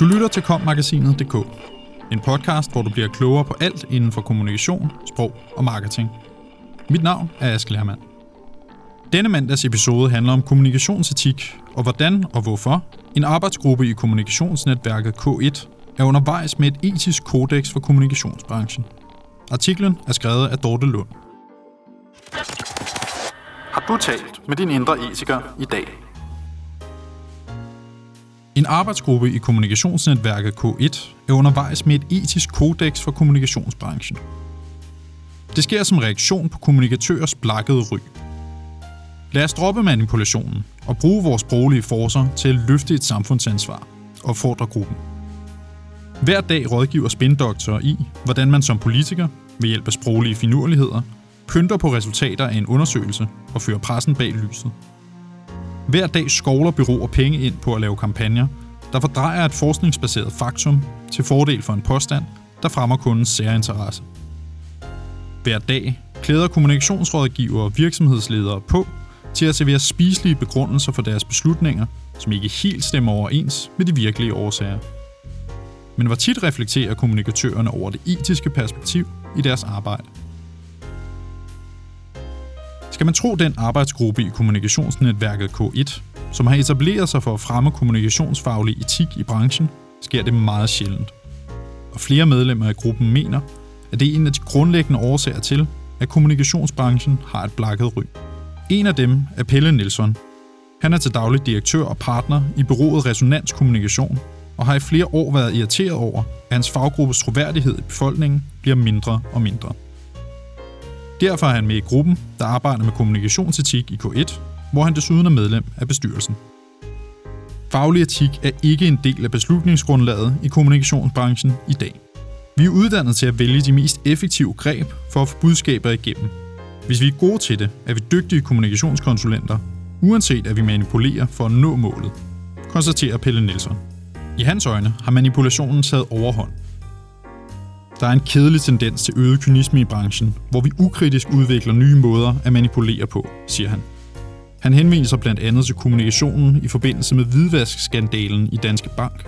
Du lytter til kommagasinet.dk, en podcast, hvor du bliver klogere på alt inden for kommunikation, sprog og marketing. Mit navn er Aske Lermand. Denne mandags episode handler om kommunikationsetik og hvordan og hvorfor en arbejdsgruppe i kommunikationsnetværket K1 er undervejs med et etisk kodex for kommunikationsbranchen. Artiklen er skrevet af Dorte Lund. Har du talt med din indre etiker i dag? En arbejdsgruppe i kommunikationsnetværket K1 er undervejs med et etisk kodex for kommunikationsbranchen. Det sker som reaktion på kommunikatørers blakkede ry. Lad os droppe manipulationen og bruge vores sproglige forser til at løfte et samfundsansvar, opfordrer gruppen. Hver dag rådgiver spindoktorer i, hvordan man som politiker, ved hjælp af sproglige finurligheder, pynter på resultater af en undersøgelse og fører pressen bag lyset. Hver dag skovler byråer penge ind på at lave kampagner, der fordrejer et forskningsbaseret faktum til fordel for en påstand, der fremmer kundens særinteresse. Hver dag klæder kommunikationsrådgivere og virksomhedsledere på til at servere spiselige begrundelser for deres beslutninger, som ikke helt stemmer overens med de virkelige årsager. Men hvor tit reflekterer kommunikatørerne over det etiske perspektiv i deres arbejde? Skal man tro den arbejdsgruppe i kommunikationsnetværket K1, som har etableret sig for at fremme kommunikationsfaglig etik i branchen, sker det meget sjældent. Og flere medlemmer af gruppen mener, at det er en af de grundlæggende årsager til, at kommunikationsbranchen har et blakket ry. En af dem er Pelle Nielsen. Han er til daglig direktør og partner i bureauet Resonans Kommunikation, og har i flere år været irriteret over, at hans faggruppes troværdighed i befolkningen bliver mindre og mindre. Derfor er han med i gruppen, der arbejder med kommunikationsetik i K1, hvor han desuden er medlem af bestyrelsen. Faglig etik er ikke en del af beslutningsgrundlaget i kommunikationsbranchen i dag. Vi er uddannet til at vælge de mest effektive greb for at få budskaber igennem. Hvis vi er gode til det, er vi dygtige kommunikationskonsulenter, uanset at vi manipulerer for at nå målet, konstaterer Pelle Nielsen. I hans øjne har manipulationen taget overhånd, der er en kedelig tendens til øget kynisme i branchen, hvor vi ukritisk udvikler nye måder at manipulere på, siger han. Han henviser blandt andet til kommunikationen i forbindelse med hvidvaskskandalen i Danske Bank,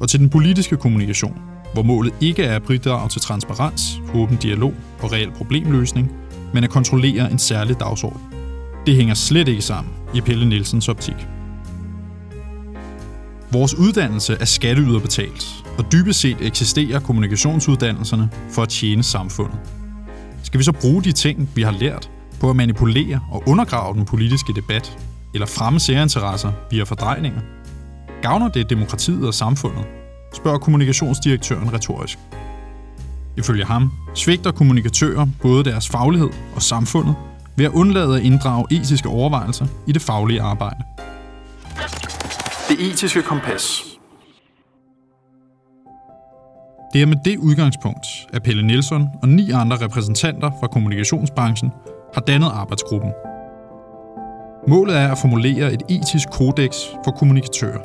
og til den politiske kommunikation, hvor målet ikke er at bidrage til transparens, åben dialog og reel problemløsning, men at kontrollere en særlig dagsorden. Det hænger slet ikke sammen i Pelle Nielsens optik. Vores uddannelse er skatteyderbetalt, og dybest set eksisterer kommunikationsuddannelserne for at tjene samfundet. Skal vi så bruge de ting, vi har lært, på at manipulere og undergrave den politiske debat, eller fremme særinteresser via fordrejninger? Gavner det demokratiet og samfundet? spørger kommunikationsdirektøren retorisk. Ifølge ham svigter kommunikatører både deres faglighed og samfundet ved at undlade at inddrage etiske overvejelser i det faglige arbejde. Det etiske kompas det er med det udgangspunkt, at Pelle Nielsen og ni andre repræsentanter fra kommunikationsbranchen har dannet arbejdsgruppen. Målet er at formulere et etisk kodex for kommunikatører.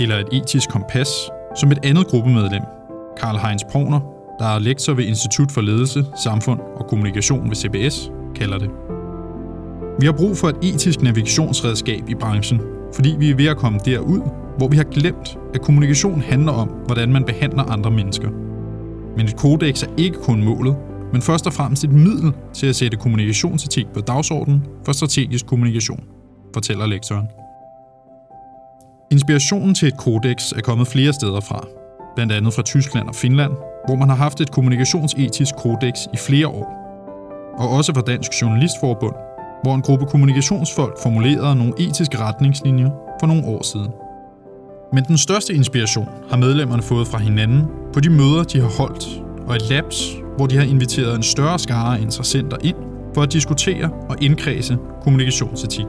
Eller et etisk kompas, som et andet gruppemedlem, Karl Heinz Proner, der er lektor ved Institut for Ledelse, Samfund og Kommunikation ved CBS, kalder det. Vi har brug for et etisk navigationsredskab i branchen, fordi vi er ved at komme derud, hvor vi har glemt, at kommunikation handler om, hvordan man behandler andre mennesker. Men et kodex er ikke kun målet, men først og fremmest et middel til at sætte kommunikationsetik på dagsordenen for strategisk kommunikation, fortæller lektoren. Inspirationen til et kodex er kommet flere steder fra, blandt andet fra Tyskland og Finland, hvor man har haft et kommunikationsetisk kodex i flere år, og også fra Dansk Journalistforbund, hvor en gruppe kommunikationsfolk formulerede nogle etiske retningslinjer for nogle år siden. Men den største inspiration har medlemmerne fået fra hinanden på de møder, de har holdt, og et labs, hvor de har inviteret en større skare af interessenter ind for at diskutere og indkredse kommunikationsetik.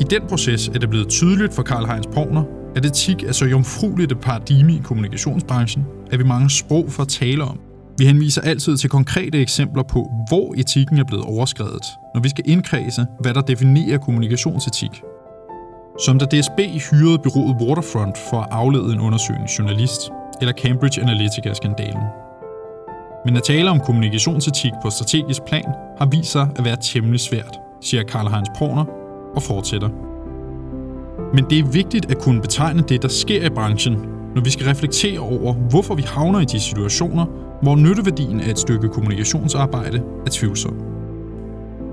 I den proces er det blevet tydeligt for Karl Heinz Porner, at etik er så jomfrueligt et paradigme i kommunikationsbranchen, at vi mange sprog for at tale om. Vi henviser altid til konkrete eksempler på, hvor etikken er blevet overskrevet, når vi skal indkredse, hvad der definerer kommunikationsetik som da DSB hyrede byrådet Waterfront for at aflede en undersøgende journalist, eller Cambridge Analytica-skandalen. Men at tale om kommunikationsetik på strategisk plan har vist sig at være temmelig svært, siger Karl Heinz Porner og fortsætter. Men det er vigtigt at kunne betegne det, der sker i branchen, når vi skal reflektere over, hvorfor vi havner i de situationer, hvor nytteværdien af et stykke kommunikationsarbejde er tvivlsom.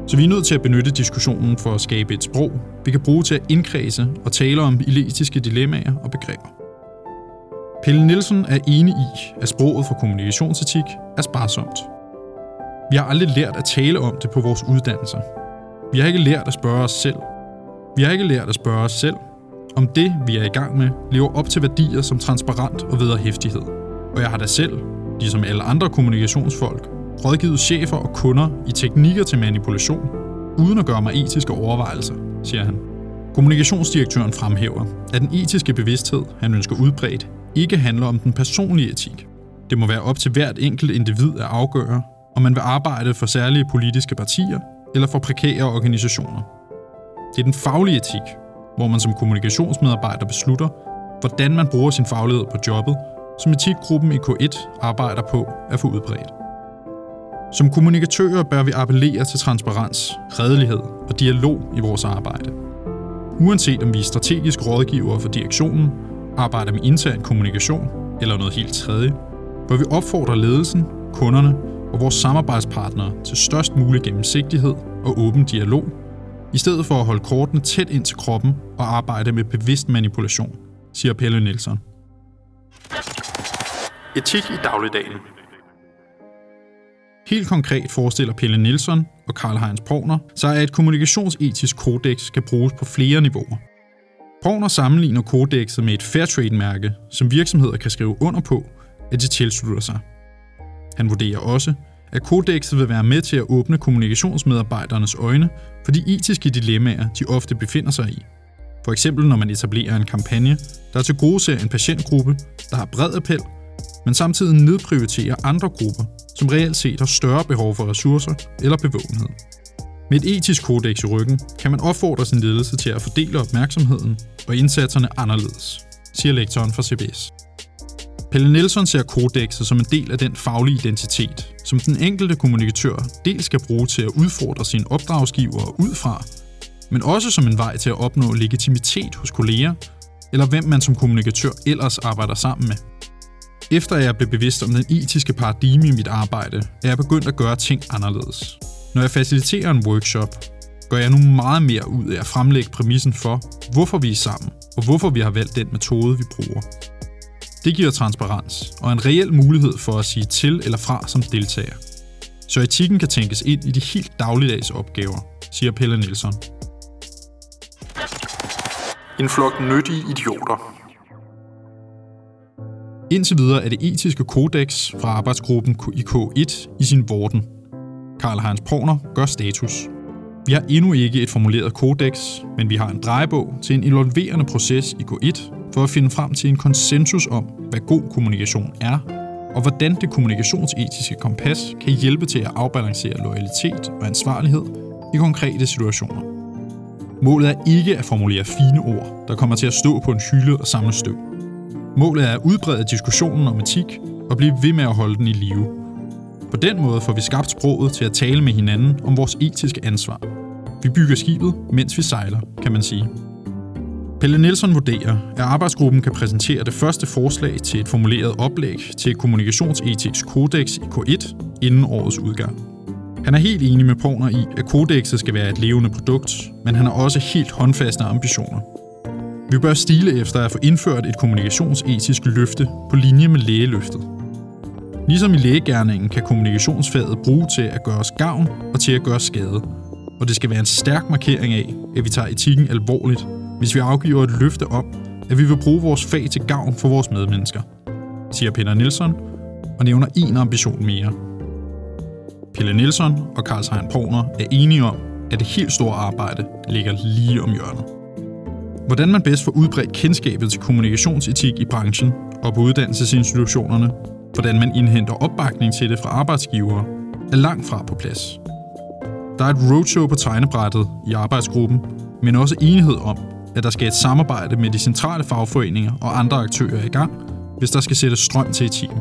Så vi er nødt til at benytte diskussionen for at skabe et sprog, vi kan bruge til at indkredse og tale om etiske dilemmaer og begreber. Pelle Nielsen er enig i, at sproget for kommunikationsetik er sparsomt. Vi har aldrig lært at tale om det på vores uddannelser. Vi har ikke lært at spørge os selv. Vi har ikke lært at spørge os selv, om det, vi er i gang med, lever op til værdier som transparent og vederhæftighed. Og jeg har da selv, ligesom alle andre kommunikationsfolk, rådgivet chefer og kunder i teknikker til manipulation, uden at gøre mig etiske overvejelser, siger han. Kommunikationsdirektøren fremhæver, at den etiske bevidsthed, han ønsker udbredt, ikke handler om den personlige etik. Det må være op til hvert enkelt individ at afgøre, om man vil arbejde for særlige politiske partier eller for prekære organisationer. Det er den faglige etik, hvor man som kommunikationsmedarbejder beslutter, hvordan man bruger sin faglighed på jobbet, som etikgruppen i K1 arbejder på at få udbredt. Som kommunikatører bør vi appellere til transparens, redelighed og dialog i vores arbejde. Uanset om vi er strategisk rådgiver for direktionen, arbejder med intern kommunikation eller noget helt tredje, bør vi opfordre ledelsen, kunderne og vores samarbejdspartnere til størst mulig gennemsigtighed og åben dialog, i stedet for at holde kortene tæt ind til kroppen og arbejde med bevidst manipulation, siger Pelle Nielsen. Etik i dagligdagen Helt konkret forestiller Pelle Nielsen og Karl Heinz Provner sig, at et kommunikationsetisk kodex skal bruges på flere niveauer. Provner sammenligner kodexet med et Fairtrade-mærke, som virksomheder kan skrive under på, at de tilslutter sig. Han vurderer også, at kodexet vil være med til at åbne kommunikationsmedarbejdernes øjne for de etiske dilemmaer, de ofte befinder sig i. For eksempel når man etablerer en kampagne, der til gode ser en patientgruppe, der har bred appel, men samtidig nedprioriterer andre grupper, som reelt set har større behov for ressourcer eller bevågenhed. Med et etisk kodex i ryggen kan man opfordre sin ledelse til at fordele opmærksomheden og indsatserne anderledes, siger lektoren fra CBS. Pelle Nielsen ser kodexet som en del af den faglige identitet, som den enkelte kommunikatør dels skal bruge til at udfordre sine opdragsgivere ud fra, men også som en vej til at opnå legitimitet hos kolleger, eller hvem man som kommunikatør ellers arbejder sammen med. Efter jeg blev bevidst om den etiske paradigme i mit arbejde, er jeg begyndt at gøre ting anderledes. Når jeg faciliterer en workshop, gør jeg nu meget mere ud af at fremlægge præmissen for, hvorfor vi er sammen, og hvorfor vi har valgt den metode, vi bruger. Det giver transparens og en reel mulighed for at sige til eller fra som deltager. Så etikken kan tænkes ind i de helt dagligdags opgaver, siger Pelle Nielsen. En flok nyttige idioter. Indtil videre er det etiske kodex fra arbejdsgruppen IK1 i sin vorden. Karl Heinz Porner gør status. Vi har endnu ikke et formuleret kodex, men vi har en drejebog til en involverende proces i K1 for at finde frem til en konsensus om, hvad god kommunikation er, og hvordan det kommunikationsetiske kompas kan hjælpe til at afbalancere loyalitet og ansvarlighed i konkrete situationer. Målet er ikke at formulere fine ord, der kommer til at stå på en hylde og samle støv. Målet er at udbrede diskussionen om etik og blive ved med at holde den i live. På den måde får vi skabt sproget til at tale med hinanden om vores etiske ansvar. Vi bygger skibet, mens vi sejler, kan man sige. Pelle Nielsen vurderer, at arbejdsgruppen kan præsentere det første forslag til et formuleret oplæg til kommunikationsetisk kodex i K1 inden årets udgang. Han er helt enig med Pogner i, at kodexet skal være et levende produkt, men han har også helt håndfaste ambitioner. Vi bør stile efter at få indført et kommunikationsetisk løfte på linje med lægeløftet. Ligesom i lægegærningen kan kommunikationsfaget bruge til at gøre os gavn og til at gøre skade. Og det skal være en stærk markering af, at vi tager etikken alvorligt, hvis vi afgiver et løfte om, at vi vil bruge vores fag til gavn for vores medmennesker, siger Peter Nielsen og nævner en ambition mere. Pelle Nielsen og Karl Hein Porner er enige om, at det helt store arbejde ligger lige om hjørnet. Hvordan man bedst får udbredt kendskabet til kommunikationsetik i branchen og på uddannelsesinstitutionerne, hvordan man indhenter opbakning til det fra arbejdsgivere, er langt fra på plads. Der er et roadshow på tegnebrættet i arbejdsgruppen, men også enighed om, at der skal et samarbejde med de centrale fagforeninger og andre aktører i gang, hvis der skal sættes strøm til etikken.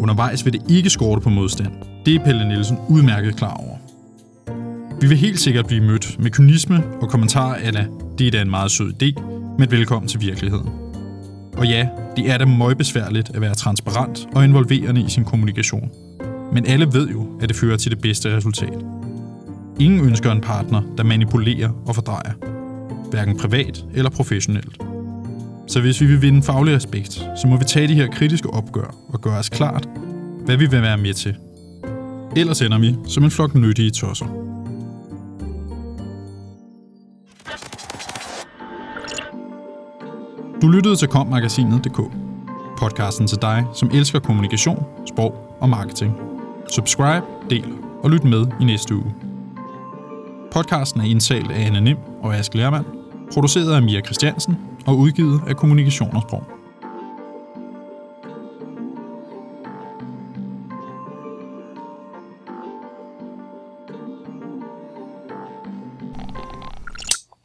Undervejs vil det ikke skorte på modstand. Det er Pelle Nielsen udmærket klar over. Vi vil helt sikkert blive mødt med kynisme og kommentarer af det er da en meget sød idé, men velkommen til virkeligheden. Og ja, det er da møgbesværligt at være transparent og involverende i sin kommunikation. Men alle ved jo, at det fører til det bedste resultat. Ingen ønsker en partner, der manipulerer og fordrejer. Hverken privat eller professionelt. Så hvis vi vil vinde faglig respekt, så må vi tage de her kritiske opgør og gøre os klart, hvad vi vil være med til. Ellers ender vi som en flok nyttige tosser. Du lyttede til kommagasinet.dk. Podcasten til dig, som elsker kommunikation, sprog og marketing. Subscribe, del og lyt med i næste uge. Podcasten er indtalt af Anne Nim og Ask Lermand, produceret af Mia Christiansen og udgivet af Kommunikation og Sprog.